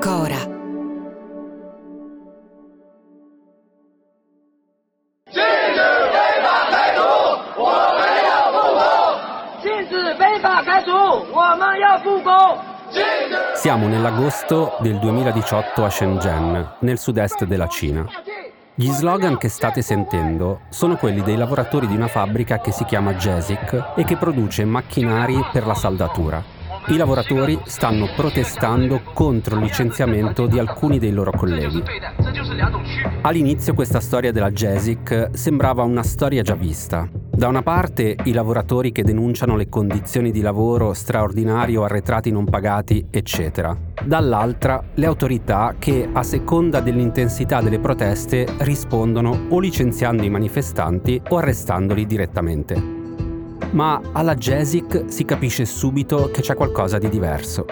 Cora. Siamo nell'agosto del 2018 a Shenzhen, nel sud-est della Cina. Gli slogan che state sentendo sono quelli dei lavoratori di una fabbrica che si chiama Jesic e che produce macchinari per la saldatura. I lavoratori stanno protestando contro il licenziamento di alcuni dei loro colleghi. All'inizio questa storia della Jesic sembrava una storia già vista. Da una parte i lavoratori che denunciano le condizioni di lavoro straordinario, arretrati non pagati, eccetera. Dall'altra le autorità che, a seconda dell'intensità delle proteste, rispondono o licenziando i manifestanti o arrestandoli direttamente. Ma alla Jesic si capisce subito che c'è qualcosa di diverso.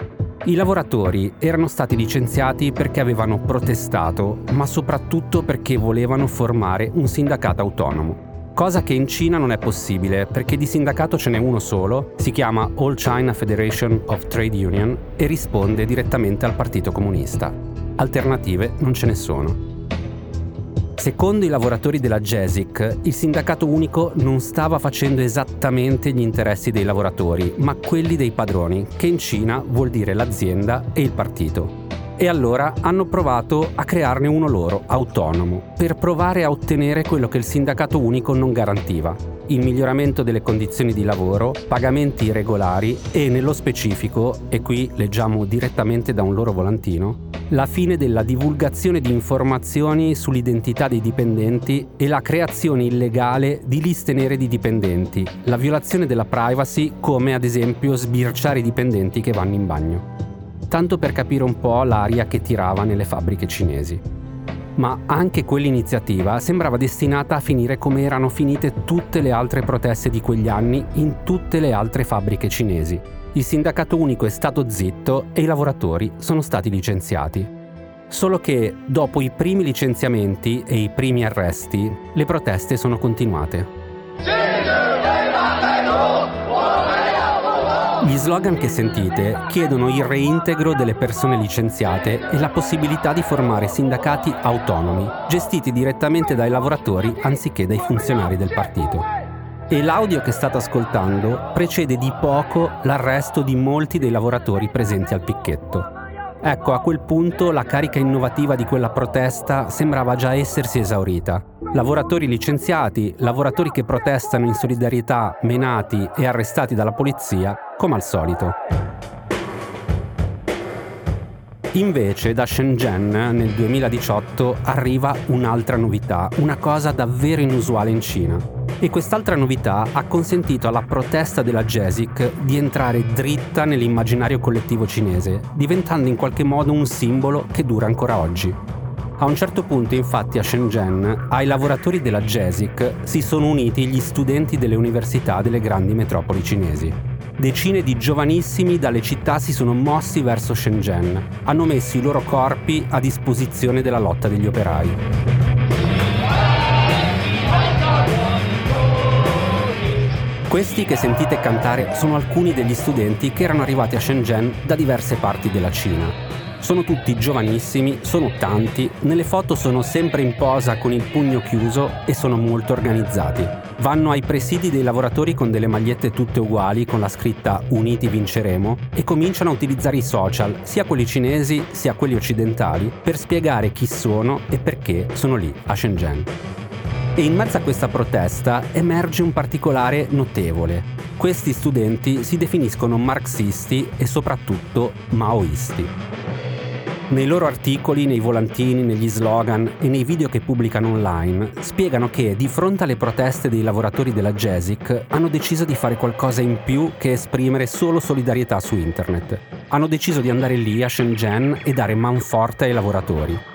I lavoratori erano stati licenziati perché avevano protestato, ma soprattutto perché volevano formare un sindacato autonomo. Cosa che in Cina non è possibile perché di sindacato ce n'è uno solo, si chiama All China Federation of Trade Union e risponde direttamente al Partito Comunista. Alternative non ce ne sono. Secondo i lavoratori della Jesic, il sindacato unico non stava facendo esattamente gli interessi dei lavoratori, ma quelli dei padroni, che in Cina vuol dire l'azienda e il partito. E allora hanno provato a crearne uno loro, autonomo, per provare a ottenere quello che il sindacato unico non garantiva, il miglioramento delle condizioni di lavoro, pagamenti regolari e nello specifico, e qui leggiamo direttamente da un loro volantino, la fine della divulgazione di informazioni sull'identità dei dipendenti e la creazione illegale di liste nere di dipendenti, la violazione della privacy come ad esempio sbirciare i dipendenti che vanno in bagno. Tanto per capire un po' l'aria che tirava nelle fabbriche cinesi. Ma anche quell'iniziativa sembrava destinata a finire come erano finite tutte le altre proteste di quegli anni in tutte le altre fabbriche cinesi. Il sindacato unico è stato zitto e i lavoratori sono stati licenziati. Solo che dopo i primi licenziamenti e i primi arresti, le proteste sono continuate. Gli slogan che sentite chiedono il reintegro delle persone licenziate e la possibilità di formare sindacati autonomi, gestiti direttamente dai lavoratori anziché dai funzionari del partito. E l'audio che state ascoltando precede di poco l'arresto di molti dei lavoratori presenti al picchetto. Ecco, a quel punto la carica innovativa di quella protesta sembrava già essersi esaurita. Lavoratori licenziati, lavoratori che protestano in solidarietà, menati e arrestati dalla polizia, come al solito. Invece da Shenzhen nel 2018 arriva un'altra novità, una cosa davvero inusuale in Cina. E quest'altra novità ha consentito alla protesta della Jesic di entrare dritta nell'immaginario collettivo cinese, diventando in qualche modo un simbolo che dura ancora oggi. A un certo punto, infatti, a Shenzhen, ai lavoratori della Jesic si sono uniti gli studenti delle università delle grandi metropoli cinesi. Decine di giovanissimi dalle città si sono mossi verso Shenzhen, hanno messo i loro corpi a disposizione della lotta degli operai. Questi che sentite cantare sono alcuni degli studenti che erano arrivati a Shenzhen da diverse parti della Cina. Sono tutti giovanissimi, sono tanti, nelle foto sono sempre in posa con il pugno chiuso e sono molto organizzati. Vanno ai presidi dei lavoratori con delle magliette tutte uguali con la scritta Uniti vinceremo e cominciano a utilizzare i social, sia quelli cinesi sia quelli occidentali, per spiegare chi sono e perché sono lì a Shenzhen. E in mezzo a questa protesta emerge un particolare notevole. Questi studenti si definiscono marxisti e soprattutto maoisti. Nei loro articoli, nei volantini, negli slogan e nei video che pubblicano online, spiegano che di fronte alle proteste dei lavoratori della JASIC hanno deciso di fare qualcosa in più che esprimere solo solidarietà su internet. Hanno deciso di andare lì a Shenzhen e dare manforte ai lavoratori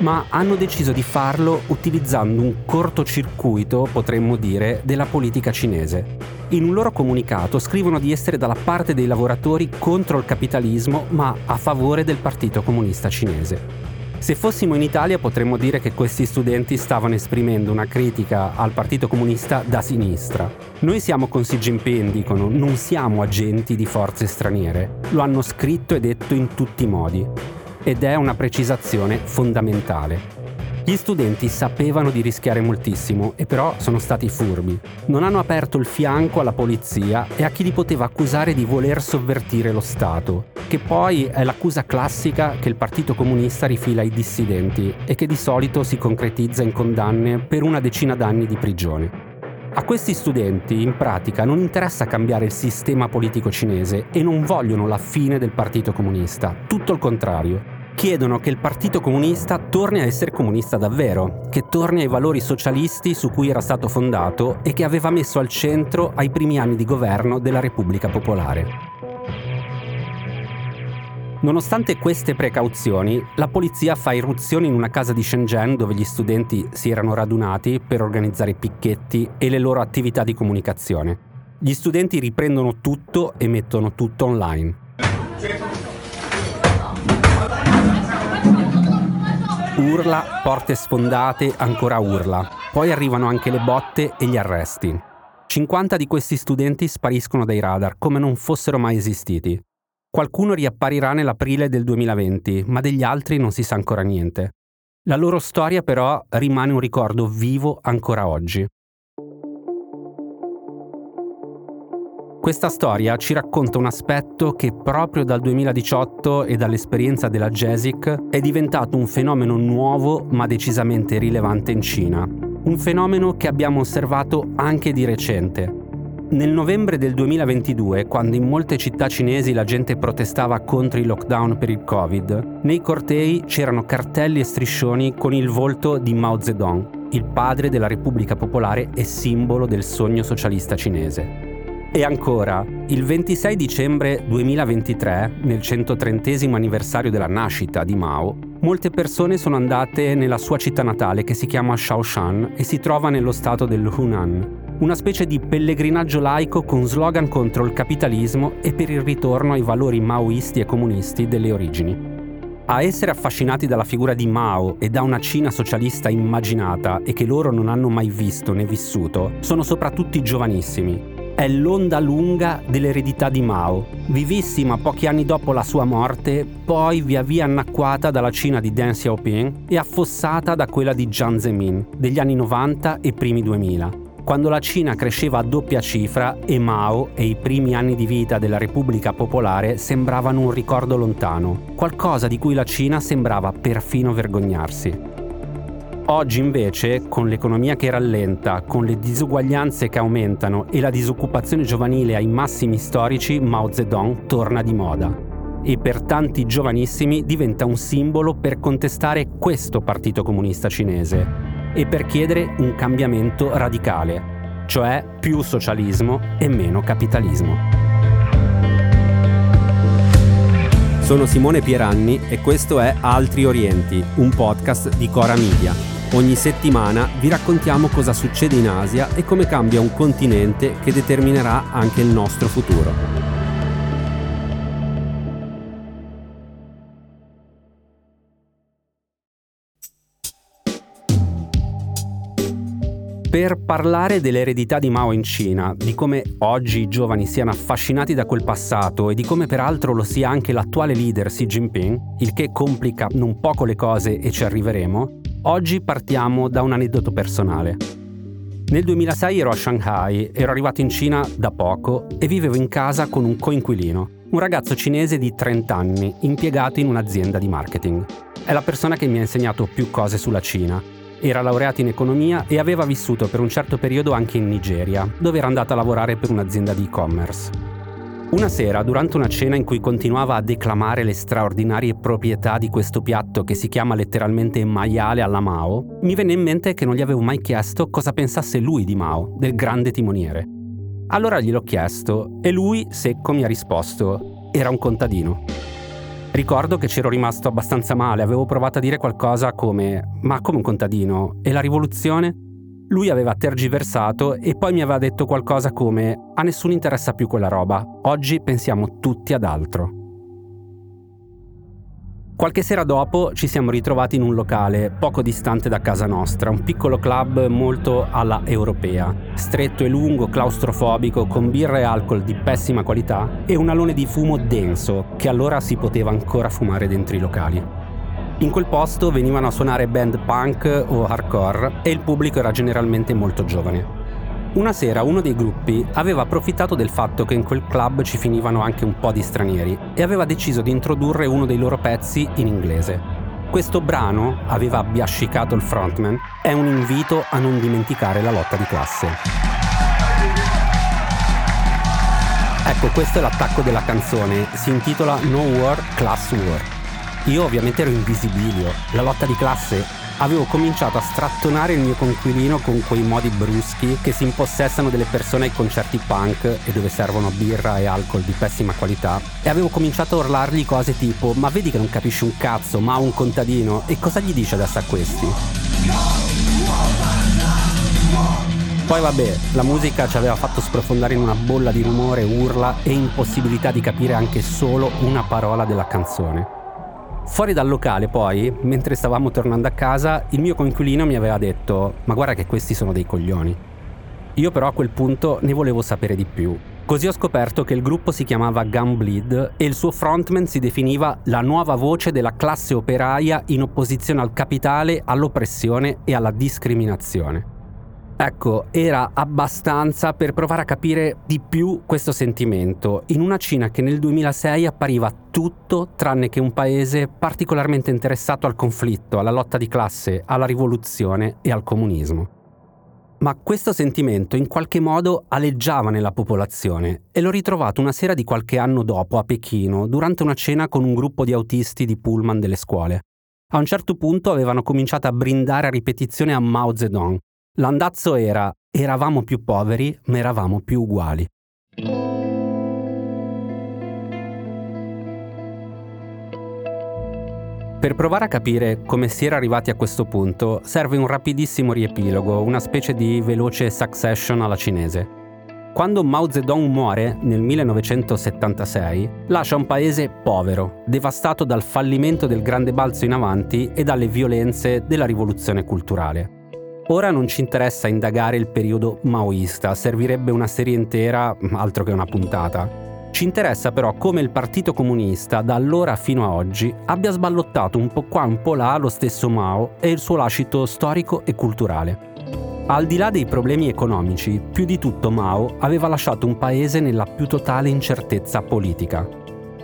ma hanno deciso di farlo utilizzando un cortocircuito, potremmo dire, della politica cinese. In un loro comunicato scrivono di essere dalla parte dei lavoratori contro il capitalismo, ma a favore del Partito Comunista Cinese. Se fossimo in Italia potremmo dire che questi studenti stavano esprimendo una critica al Partito Comunista da sinistra. Noi siamo con Xi Jinping, dicono, non siamo agenti di forze straniere. Lo hanno scritto e detto in tutti i modi ed è una precisazione fondamentale. Gli studenti sapevano di rischiare moltissimo e però sono stati furbi. Non hanno aperto il fianco alla polizia e a chi li poteva accusare di voler sovvertire lo Stato, che poi è l'accusa classica che il Partito Comunista rifila ai dissidenti e che di solito si concretizza in condanne per una decina d'anni di prigione. A questi studenti, in pratica, non interessa cambiare il sistema politico cinese e non vogliono la fine del Partito Comunista, tutto il contrario. Chiedono che il Partito Comunista torni a essere comunista davvero, che torni ai valori socialisti su cui era stato fondato e che aveva messo al centro ai primi anni di governo della Repubblica Popolare. Nonostante queste precauzioni, la polizia fa irruzioni in una casa di Shenzhen dove gli studenti si erano radunati per organizzare picchetti e le loro attività di comunicazione. Gli studenti riprendono tutto e mettono tutto online. Urla, porte sfondate, ancora urla. Poi arrivano anche le botte e gli arresti. 50 di questi studenti spariscono dai radar come non fossero mai esistiti. Qualcuno riapparirà nell'aprile del 2020, ma degli altri non si sa ancora niente. La loro storia però rimane un ricordo vivo ancora oggi. Questa storia ci racconta un aspetto che proprio dal 2018 e dall'esperienza della JASIC è diventato un fenomeno nuovo ma decisamente rilevante in Cina. Un fenomeno che abbiamo osservato anche di recente, nel novembre del 2022, quando in molte città cinesi la gente protestava contro i lockdown per il Covid, nei cortei c'erano cartelli e striscioni con il volto di Mao Zedong, il padre della Repubblica Popolare e simbolo del sogno socialista cinese. E ancora, il 26 dicembre 2023, nel 130 anniversario della nascita di Mao, molte persone sono andate nella sua città natale che si chiama Shaoshan e si trova nello stato del Hunan, una specie di pellegrinaggio laico con slogan contro il capitalismo e per il ritorno ai valori maoisti e comunisti delle origini. A essere affascinati dalla figura di Mao e da una Cina socialista immaginata e che loro non hanno mai visto né vissuto, sono soprattutto i giovanissimi. È l'onda lunga dell'eredità di Mao, vivissima pochi anni dopo la sua morte, poi via via annacquata dalla Cina di Deng Xiaoping e affossata da quella di Jiang Zemin degli anni 90 e primi 2000 quando la Cina cresceva a doppia cifra e Mao e i primi anni di vita della Repubblica Popolare sembravano un ricordo lontano, qualcosa di cui la Cina sembrava perfino vergognarsi. Oggi invece, con l'economia che rallenta, con le disuguaglianze che aumentano e la disoccupazione giovanile ai massimi storici, Mao Zedong torna di moda. E per tanti giovanissimi diventa un simbolo per contestare questo partito comunista cinese, e per chiedere un cambiamento radicale, cioè più socialismo e meno capitalismo. Sono Simone Pieranni e questo è Altri Orienti, un podcast di Cora Media. Ogni settimana vi raccontiamo cosa succede in Asia e come cambia un continente che determinerà anche il nostro futuro. Per parlare dell'eredità di Mao in Cina, di come oggi i giovani siano affascinati da quel passato e di come peraltro lo sia anche l'attuale leader Xi Jinping, il che complica non poco le cose e ci arriveremo, oggi partiamo da un aneddoto personale. Nel 2006 ero a Shanghai, ero arrivato in Cina da poco e vivevo in casa con un coinquilino, un ragazzo cinese di 30 anni, impiegato in un'azienda di marketing. È la persona che mi ha insegnato più cose sulla Cina era laureato in economia e aveva vissuto per un certo periodo anche in Nigeria, dove era andato a lavorare per un'azienda di e-commerce. Una sera, durante una cena in cui continuava a declamare le straordinarie proprietà di questo piatto che si chiama letteralmente maiale alla Mao, mi venne in mente che non gli avevo mai chiesto cosa pensasse lui di Mao, del grande timoniere. Allora gliel'ho chiesto e lui, secco, mi ha risposto, era un contadino. Ricordo che c'ero rimasto abbastanza male, avevo provato a dire qualcosa come ma come un contadino? E la rivoluzione? Lui aveva tergiversato e poi mi aveva detto qualcosa come a nessuno interessa più quella roba, oggi pensiamo tutti ad altro. Qualche sera dopo ci siamo ritrovati in un locale poco distante da casa nostra, un piccolo club molto alla europea, stretto e lungo, claustrofobico, con birra e alcol di pessima qualità e un alone di fumo denso che allora si poteva ancora fumare dentro i locali. In quel posto venivano a suonare band punk o hardcore e il pubblico era generalmente molto giovane. Una sera uno dei gruppi aveva approfittato del fatto che in quel club ci finivano anche un po' di stranieri e aveva deciso di introdurre uno dei loro pezzi in inglese. Questo brano, aveva abbiascicato il frontman, è un invito a non dimenticare la lotta di classe. Ecco, questo è l'attacco della canzone, si intitola No War, Class War. Io ovviamente ero in visibilio, la lotta di classe. Avevo cominciato a strattonare il mio conquilino con quei modi bruschi che si impossessano delle persone ai concerti punk e dove servono birra e alcol di pessima qualità e avevo cominciato a urlargli cose tipo ma vedi che non capisci un cazzo, ma un contadino e cosa gli dice adesso a questi? Poi vabbè, la musica ci aveva fatto sprofondare in una bolla di rumore, urla e impossibilità di capire anche solo una parola della canzone. Fuori dal locale poi, mentre stavamo tornando a casa, il mio coinquilino mi aveva detto ma guarda che questi sono dei coglioni. Io però a quel punto ne volevo sapere di più. Così ho scoperto che il gruppo si chiamava Gunbleed e il suo frontman si definiva la nuova voce della classe operaia in opposizione al capitale, all'oppressione e alla discriminazione. Ecco, era abbastanza per provare a capire di più questo sentimento, in una Cina che nel 2006 appariva tutto tranne che un paese particolarmente interessato al conflitto, alla lotta di classe, alla rivoluzione e al comunismo. Ma questo sentimento in qualche modo aleggiava nella popolazione e l'ho ritrovato una sera di qualche anno dopo a Pechino, durante una cena con un gruppo di autisti di pullman delle scuole. A un certo punto avevano cominciato a brindare a ripetizione a Mao Zedong, L'andazzo era eravamo più poveri, ma eravamo più uguali. Per provare a capire come si era arrivati a questo punto, serve un rapidissimo riepilogo, una specie di veloce succession alla cinese. Quando Mao Zedong muore nel 1976, lascia un paese povero, devastato dal fallimento del grande balzo in avanti e dalle violenze della rivoluzione culturale. Ora non ci interessa indagare il periodo maoista, servirebbe una serie intera, altro che una puntata. Ci interessa però come il Partito Comunista, da allora fino a oggi, abbia sballottato un po' qua un po' là lo stesso Mao e il suo lascito storico e culturale. Al di là dei problemi economici, più di tutto Mao aveva lasciato un paese nella più totale incertezza politica.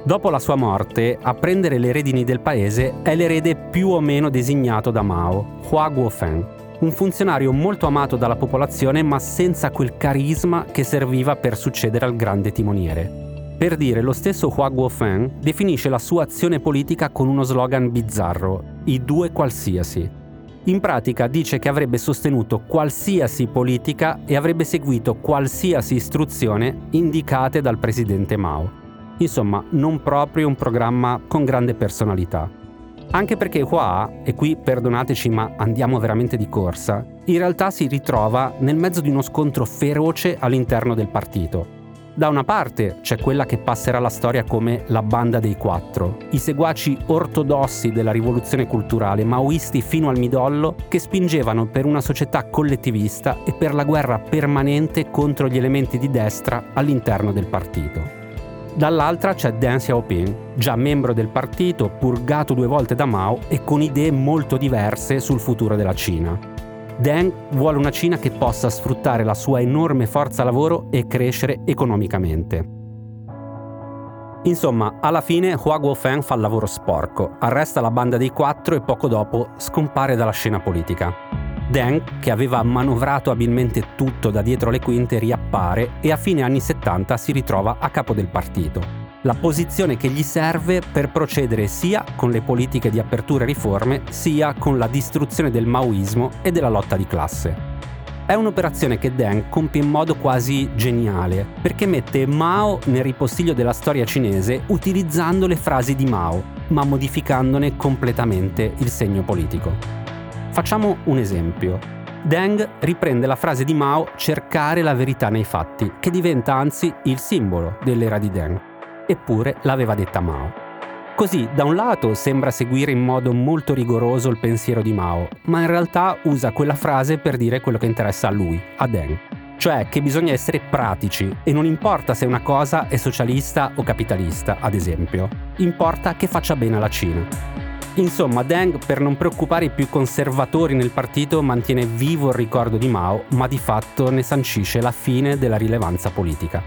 Dopo la sua morte, a prendere le redini del paese è l'erede più o meno designato da Mao, Hua Guofeng un funzionario molto amato dalla popolazione ma senza quel carisma che serviva per succedere al grande timoniere. Per dire, lo stesso Hua Guofeng definisce la sua azione politica con uno slogan bizzarro, i due qualsiasi. In pratica dice che avrebbe sostenuto qualsiasi politica e avrebbe seguito qualsiasi istruzione indicate dal presidente Mao. Insomma, non proprio un programma con grande personalità. Anche perché Hua, e qui perdonateci ma andiamo veramente di corsa, in realtà si ritrova nel mezzo di uno scontro feroce all'interno del partito. Da una parte c'è quella che passerà la storia come la banda dei quattro, i seguaci ortodossi della rivoluzione culturale, maoisti fino al midollo, che spingevano per una società collettivista e per la guerra permanente contro gli elementi di destra all'interno del partito. Dall'altra c'è Deng Xiaoping, già membro del partito, purgato due volte da Mao e con idee molto diverse sul futuro della Cina. Deng vuole una Cina che possa sfruttare la sua enorme forza lavoro e crescere economicamente. Insomma, alla fine Hua Guofeng fa il lavoro sporco, arresta la banda dei quattro e poco dopo scompare dalla scena politica. Deng, che aveva manovrato abilmente tutto da dietro le quinte, riappare e a fine anni 70 si ritrova a capo del partito. La posizione che gli serve per procedere sia con le politiche di apertura e riforme, sia con la distruzione del maoismo e della lotta di classe. È un'operazione che Deng compie in modo quasi geniale, perché mette Mao nel ripostiglio della storia cinese utilizzando le frasi di Mao, ma modificandone completamente il segno politico. Facciamo un esempio. Deng riprende la frase di Mao cercare la verità nei fatti, che diventa anzi il simbolo dell'era di Deng. Eppure l'aveva detta Mao. Così, da un lato, sembra seguire in modo molto rigoroso il pensiero di Mao, ma in realtà usa quella frase per dire quello che interessa a lui, a Deng. Cioè che bisogna essere pratici e non importa se una cosa è socialista o capitalista, ad esempio. Importa che faccia bene alla Cina. Insomma, Deng, per non preoccupare i più conservatori nel partito, mantiene vivo il ricordo di Mao, ma di fatto ne sancisce la fine della rilevanza politica.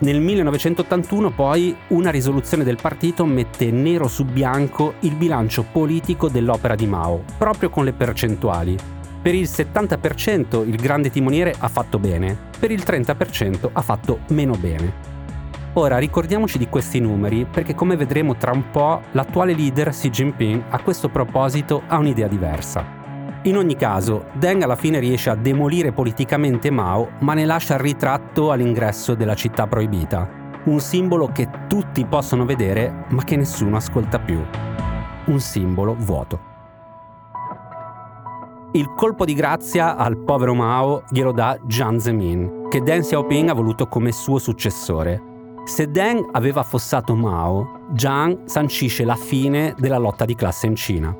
Nel 1981 poi una risoluzione del partito mette nero su bianco il bilancio politico dell'opera di Mao, proprio con le percentuali. Per il 70% il grande timoniere ha fatto bene, per il 30% ha fatto meno bene. Ora ricordiamoci di questi numeri perché come vedremo tra un po' l'attuale leader Xi Jinping a questo proposito ha un'idea diversa. In ogni caso, Deng alla fine riesce a demolire politicamente Mao, ma ne lascia il ritratto all'ingresso della città proibita. Un simbolo che tutti possono vedere, ma che nessuno ascolta più. Un simbolo vuoto. Il colpo di grazia al povero Mao glielo dà Jiang Zemin, che Deng Xiaoping ha voluto come suo successore. Se Deng aveva affossato Mao, Jiang sancisce la fine della lotta di classe in Cina.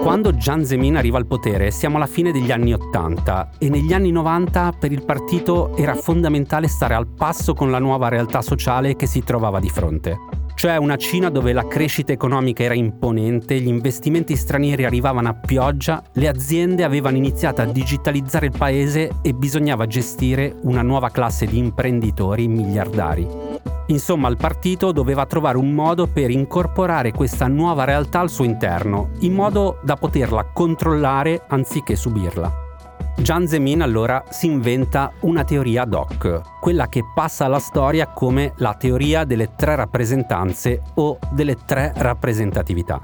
Quando Jiang Zemin arriva al potere siamo alla fine degli anni 80 e negli anni 90 per il partito era fondamentale stare al passo con la nuova realtà sociale che si trovava di fronte. Cioè una Cina dove la crescita economica era imponente, gli investimenti stranieri arrivavano a pioggia, le aziende avevano iniziato a digitalizzare il paese e bisognava gestire una nuova classe di imprenditori miliardari. Insomma, il partito doveva trovare un modo per incorporare questa nuova realtà al suo interno, in modo da poterla controllare anziché subirla. Jiang Zemin allora si inventa una teoria ad hoc, quella che passa alla storia come la teoria delle tre rappresentanze o delle tre rappresentatività.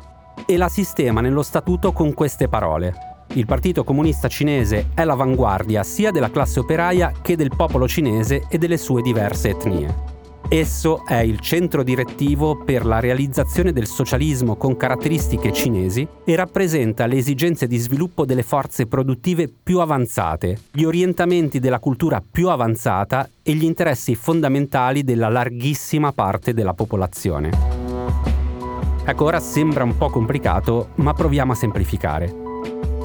E la sistema nello statuto con queste parole. Il Partito Comunista Cinese è l'avanguardia sia della classe operaia che del popolo cinese e delle sue diverse etnie. Esso è il centro direttivo per la realizzazione del socialismo con caratteristiche cinesi e rappresenta le esigenze di sviluppo delle forze produttive più avanzate, gli orientamenti della cultura più avanzata e gli interessi fondamentali della larghissima parte della popolazione. Ecco, ora sembra un po' complicato, ma proviamo a semplificare.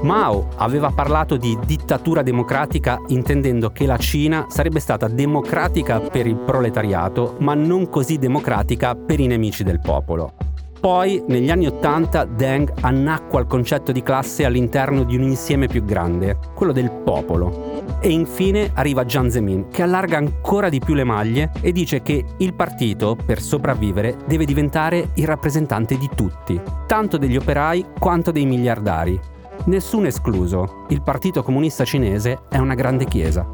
Mao aveva parlato di dittatura democratica intendendo che la Cina sarebbe stata democratica per il proletariato, ma non così democratica per i nemici del popolo. Poi, negli anni Ottanta, Deng annacqua il concetto di classe all'interno di un insieme più grande, quello del popolo. E infine arriva Jiang Zemin, che allarga ancora di più le maglie e dice che il partito, per sopravvivere, deve diventare il rappresentante di tutti, tanto degli operai quanto dei miliardari, Nessuno escluso, il Partito Comunista Cinese è una grande chiesa.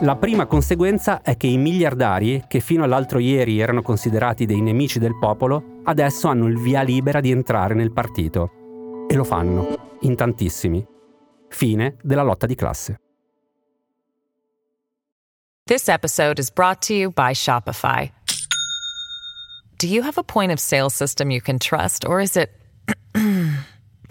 La prima conseguenza è che i miliardari, che fino all'altro ieri erano considerati dei nemici del popolo, adesso hanno il via libera di entrare nel partito. E lo fanno, in tantissimi. Fine della lotta di classe. This episode is brought to you by Shopify. Do you have a point of sale system you can trust, or is it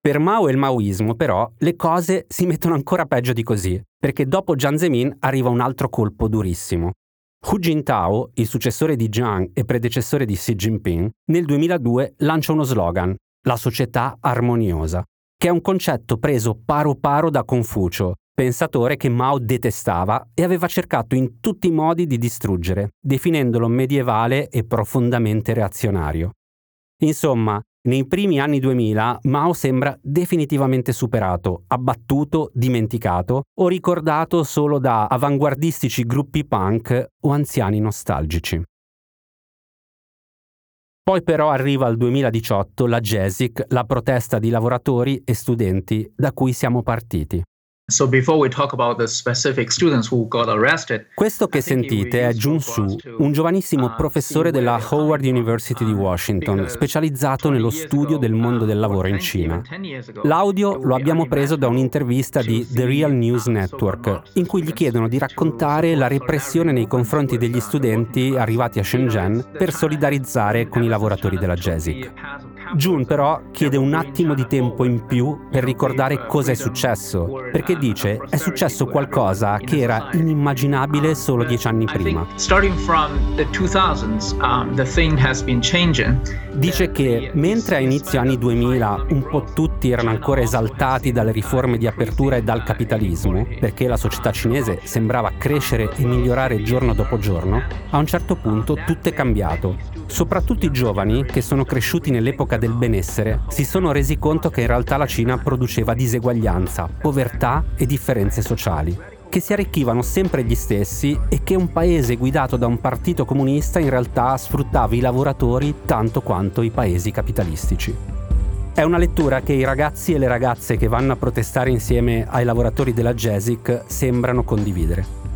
Per Mao e il maoismo, però, le cose si mettono ancora peggio di così, perché dopo Jiang Zemin arriva un altro colpo durissimo. Hu Jintao, il successore di Jiang e predecessore di Xi Jinping, nel 2002 lancia uno slogan, la società armoniosa, che è un concetto preso paro paro da Confucio, pensatore che Mao detestava e aveva cercato in tutti i modi di distruggere, definendolo medievale e profondamente reazionario. Insomma, nei primi anni 2000 Mao sembra definitivamente superato, abbattuto, dimenticato o ricordato solo da avanguardistici gruppi punk o anziani nostalgici. Poi però arriva il 2018 la JESIC, la protesta di lavoratori e studenti da cui siamo partiti. Questo che sentite è Jun Su, un giovanissimo uh, professore della Howard University di Washington, specializzato nello studio del mondo del lavoro in Cina. L'audio lo abbiamo preso da un'intervista di The Real News Network, in cui gli chiedono di raccontare la repressione nei confronti degli studenti arrivati a Shenzhen per solidarizzare con i lavoratori della JESIC. Jun però chiede un attimo di tempo in più per ricordare cosa è successo, perché dice è successo qualcosa che era inimmaginabile solo dieci anni prima. Um, dice che mentre a inizio anni 2000 un po' tutti erano ancora esaltati dalle riforme di apertura e dal capitalismo, perché la società cinese sembrava crescere e migliorare giorno dopo giorno, a un certo punto tutto è cambiato. Soprattutto i giovani, che sono cresciuti nell'epoca del benessere, si sono resi conto che in realtà la Cina produceva diseguaglianza, povertà e differenze sociali, che si arricchivano sempre gli stessi e che un paese guidato da un partito comunista in realtà sfruttava i lavoratori tanto quanto i paesi capitalistici. È una lettura che i ragazzi e le ragazze che vanno a protestare insieme ai lavoratori della JESIC sembrano condividere.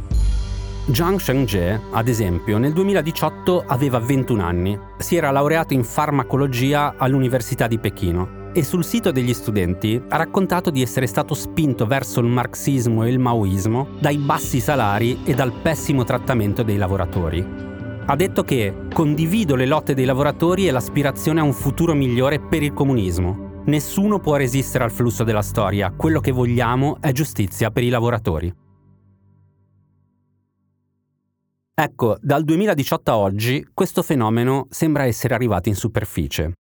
Zhang Shengzhe, ad esempio, nel 2018 aveva 21 anni, si era laureato in farmacologia all'Università di Pechino e sul sito degli studenti ha raccontato di essere stato spinto verso il marxismo e il maoismo dai bassi salari e dal pessimo trattamento dei lavoratori. Ha detto che condivido le lotte dei lavoratori e l'aspirazione a un futuro migliore per il comunismo. Nessuno può resistere al flusso della storia, quello che vogliamo è giustizia per i lavoratori. Ecco, dal 2018 a oggi questo fenomeno sembra essere arrivato in superficie.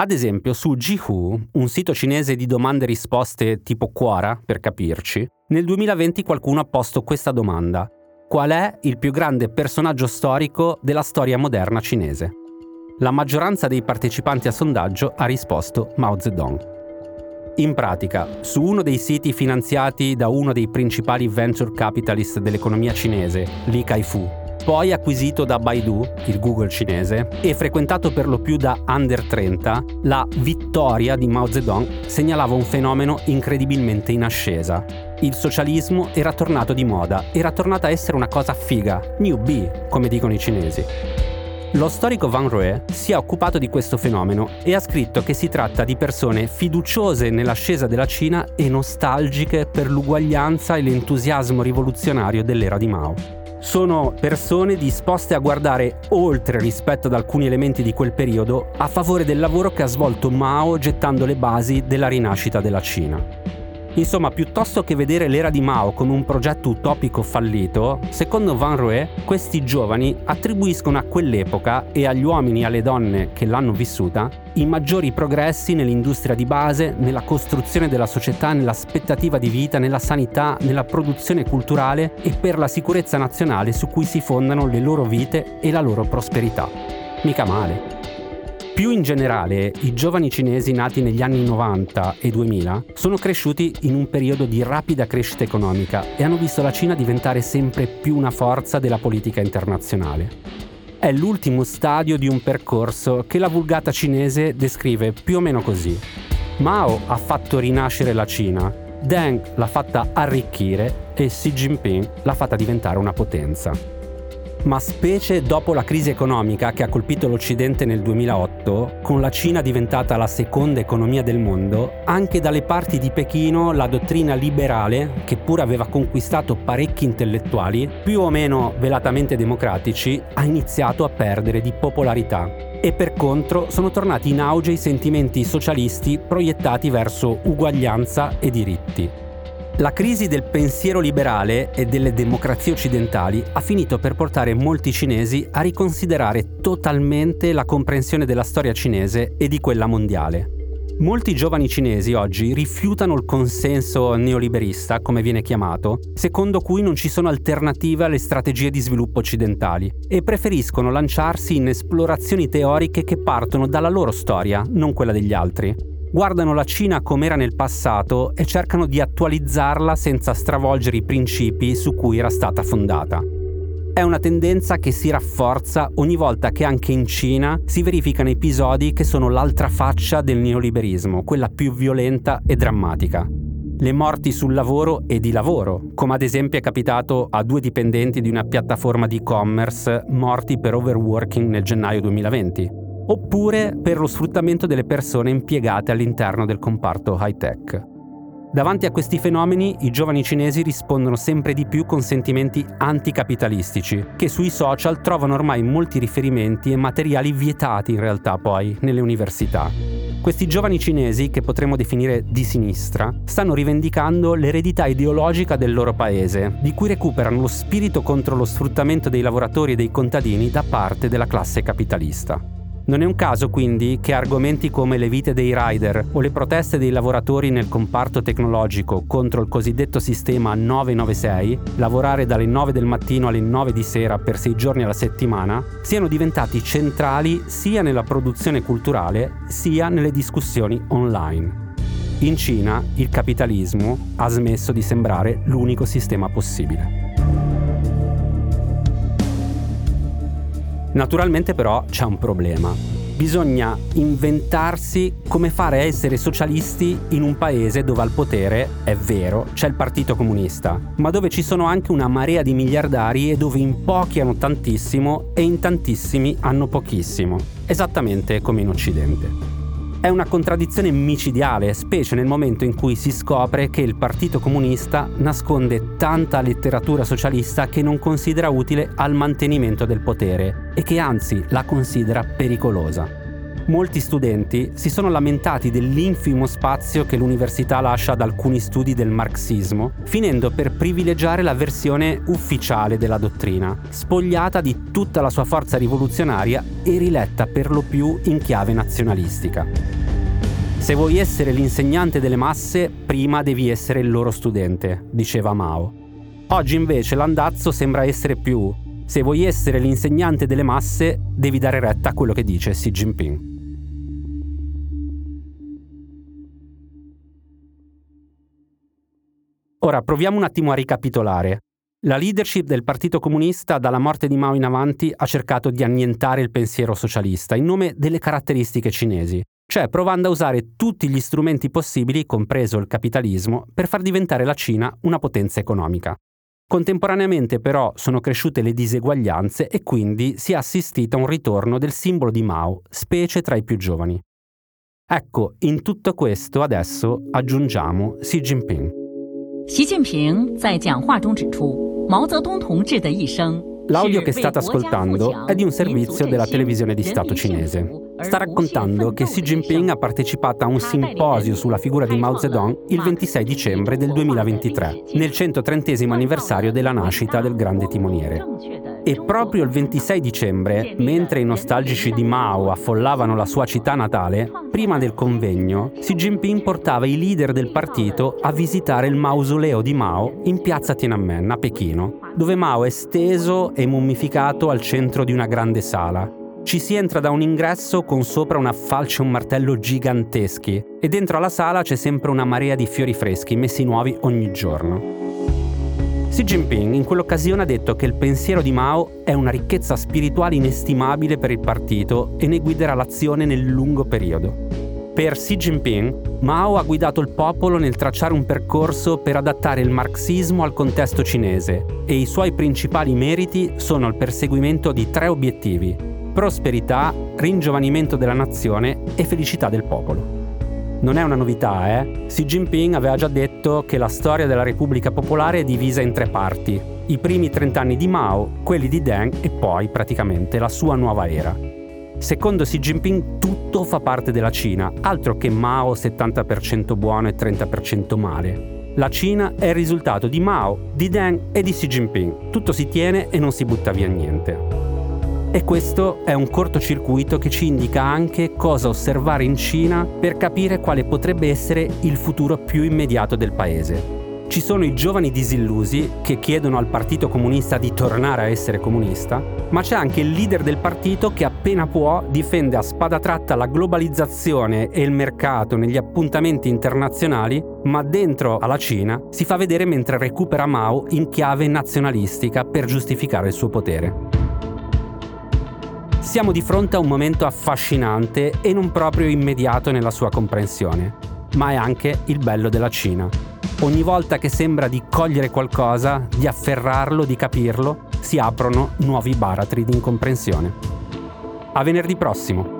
Ad esempio, su Jihu, un sito cinese di domande e risposte tipo Quora, per capirci, nel 2020 qualcuno ha posto questa domanda. Qual è il più grande personaggio storico della storia moderna cinese? La maggioranza dei partecipanti al sondaggio ha risposto Mao Zedong. In pratica, su uno dei siti finanziati da uno dei principali venture capitalist dell'economia cinese, Li Kai-fu, poi acquisito da Baidu, il Google cinese, e frequentato per lo più da under 30, la vittoria di Mao Zedong segnalava un fenomeno incredibilmente in ascesa. Il socialismo era tornato di moda, era tornata a essere una cosa figa, new B, come dicono i cinesi. Lo storico Van Roe si è occupato di questo fenomeno e ha scritto che si tratta di persone fiduciose nell'ascesa della Cina e nostalgiche per l'uguaglianza e l'entusiasmo rivoluzionario dell'era di Mao sono persone disposte a guardare oltre rispetto ad alcuni elementi di quel periodo a favore del lavoro che ha svolto Mao gettando le basi della rinascita della Cina. Insomma, piuttosto che vedere l'era di Mao come un progetto utopico fallito, secondo Van Roe, questi giovani attribuiscono a quell'epoca e agli uomini e alle donne che l'hanno vissuta i maggiori progressi nell'industria di base, nella costruzione della società, nell'aspettativa di vita, nella sanità, nella produzione culturale e per la sicurezza nazionale su cui si fondano le loro vite e la loro prosperità. Mica male. Più in generale, i giovani cinesi nati negli anni 90 e 2000 sono cresciuti in un periodo di rapida crescita economica e hanno visto la Cina diventare sempre più una forza della politica internazionale. È l'ultimo stadio di un percorso che la vulgata cinese descrive più o meno così. Mao ha fatto rinascere la Cina, Deng l'ha fatta arricchire e Xi Jinping l'ha fatta diventare una potenza ma specie dopo la crisi economica che ha colpito l'Occidente nel 2008, con la Cina diventata la seconda economia del mondo, anche dalle parti di Pechino la dottrina liberale, che pur aveva conquistato parecchi intellettuali, più o meno velatamente democratici, ha iniziato a perdere di popolarità e per contro sono tornati in auge i sentimenti socialisti proiettati verso uguaglianza e diritti. La crisi del pensiero liberale e delle democrazie occidentali ha finito per portare molti cinesi a riconsiderare totalmente la comprensione della storia cinese e di quella mondiale. Molti giovani cinesi oggi rifiutano il consenso neoliberista, come viene chiamato, secondo cui non ci sono alternative alle strategie di sviluppo occidentali, e preferiscono lanciarsi in esplorazioni teoriche che partono dalla loro storia, non quella degli altri. Guardano la Cina come era nel passato e cercano di attualizzarla senza stravolgere i principi su cui era stata fondata. È una tendenza che si rafforza ogni volta che anche in Cina si verificano episodi che sono l'altra faccia del neoliberismo, quella più violenta e drammatica. Le morti sul lavoro e di lavoro, come ad esempio è capitato a due dipendenti di una piattaforma di e-commerce morti per overworking nel gennaio 2020, oppure per lo sfruttamento delle persone impiegate all'interno del comparto high tech. Davanti a questi fenomeni i giovani cinesi rispondono sempre di più con sentimenti anticapitalistici, che sui social trovano ormai molti riferimenti e materiali vietati in realtà poi nelle università. Questi giovani cinesi, che potremmo definire di sinistra, stanno rivendicando l'eredità ideologica del loro paese, di cui recuperano lo spirito contro lo sfruttamento dei lavoratori e dei contadini da parte della classe capitalista. Non è un caso quindi che argomenti come le vite dei rider o le proteste dei lavoratori nel comparto tecnologico contro il cosiddetto sistema 996, lavorare dalle 9 del mattino alle 9 di sera per 6 giorni alla settimana, siano diventati centrali sia nella produzione culturale sia nelle discussioni online. In Cina il capitalismo ha smesso di sembrare l'unico sistema possibile. Naturalmente però c'è un problema. Bisogna inventarsi come fare a essere socialisti in un paese dove al potere, è vero, c'è il Partito Comunista, ma dove ci sono anche una marea di miliardari e dove in pochi hanno tantissimo e in tantissimi hanno pochissimo, esattamente come in Occidente. È una contraddizione micidiale, specie nel momento in cui si scopre che il Partito Comunista nasconde tanta letteratura socialista che non considera utile al mantenimento del potere e che anzi la considera pericolosa. Molti studenti si sono lamentati dell'infimo spazio che l'università lascia ad alcuni studi del marxismo, finendo per privilegiare la versione ufficiale della dottrina, spogliata di tutta la sua forza rivoluzionaria e riletta per lo più in chiave nazionalistica. Se vuoi essere l'insegnante delle masse, prima devi essere il loro studente, diceva Mao. Oggi invece l'andazzo sembra essere più se vuoi essere l'insegnante delle masse, devi dare retta a quello che dice Xi Jinping. Ora proviamo un attimo a ricapitolare. La leadership del Partito Comunista dalla morte di Mao in avanti ha cercato di annientare il pensiero socialista in nome delle caratteristiche cinesi, cioè provando a usare tutti gli strumenti possibili, compreso il capitalismo, per far diventare la Cina una potenza economica. Contemporaneamente però sono cresciute le diseguaglianze e quindi si è assistito a un ritorno del simbolo di Mao, specie tra i più giovani. Ecco, in tutto questo adesso aggiungiamo Xi Jinping. 习近平在讲话中指出，毛泽东同志的一生 L'audio che state ascoltando è di un servizio della televisione di Stato cinese. Sta raccontando che Xi Jinping ha partecipato a un simposio sulla figura di Mao Zedong il 26 dicembre del 2023, nel 130 anniversario della nascita del grande timoniere. E proprio il 26 dicembre, mentre i nostalgici di Mao affollavano la sua città natale, prima del convegno, Xi Jinping portava i leader del partito a visitare il mausoleo di Mao in piazza Tiananmen a Pechino, dove Mao è steso e mummificato al centro di una grande sala. Ci si entra da un ingresso con sopra una falce e un martello giganteschi e dentro alla sala c'è sempre una marea di fiori freschi messi nuovi ogni giorno. Xi Jinping in quell'occasione ha detto che il pensiero di Mao è una ricchezza spirituale inestimabile per il partito e ne guiderà l'azione nel lungo periodo. Per Xi Jinping, Mao ha guidato il popolo nel tracciare un percorso per adattare il marxismo al contesto cinese e i suoi principali meriti sono il perseguimento di tre obiettivi, prosperità, ringiovanimento della nazione e felicità del popolo. Non è una novità, eh? Xi Jinping aveva già detto che la storia della Repubblica Popolare è divisa in tre parti. I primi 30 anni di Mao, quelli di Deng e poi praticamente la sua nuova era. Secondo Xi Jinping tutto fa parte della Cina, altro che Mao 70% buono e 30% male. La Cina è il risultato di Mao, di Deng e di Xi Jinping. Tutto si tiene e non si butta via niente. E questo è un cortocircuito che ci indica anche cosa osservare in Cina per capire quale potrebbe essere il futuro più immediato del paese. Ci sono i giovani disillusi che chiedono al Partito Comunista di tornare a essere comunista, ma c'è anche il leader del partito che appena può difende a spada tratta la globalizzazione e il mercato negli appuntamenti internazionali, ma dentro alla Cina si fa vedere mentre recupera Mao in chiave nazionalistica per giustificare il suo potere. Siamo di fronte a un momento affascinante e non proprio immediato nella sua comprensione, ma è anche il bello della Cina ogni volta che sembra di cogliere qualcosa, di afferrarlo, di capirlo, si aprono nuovi baratri di incomprensione. A venerdì prossimo!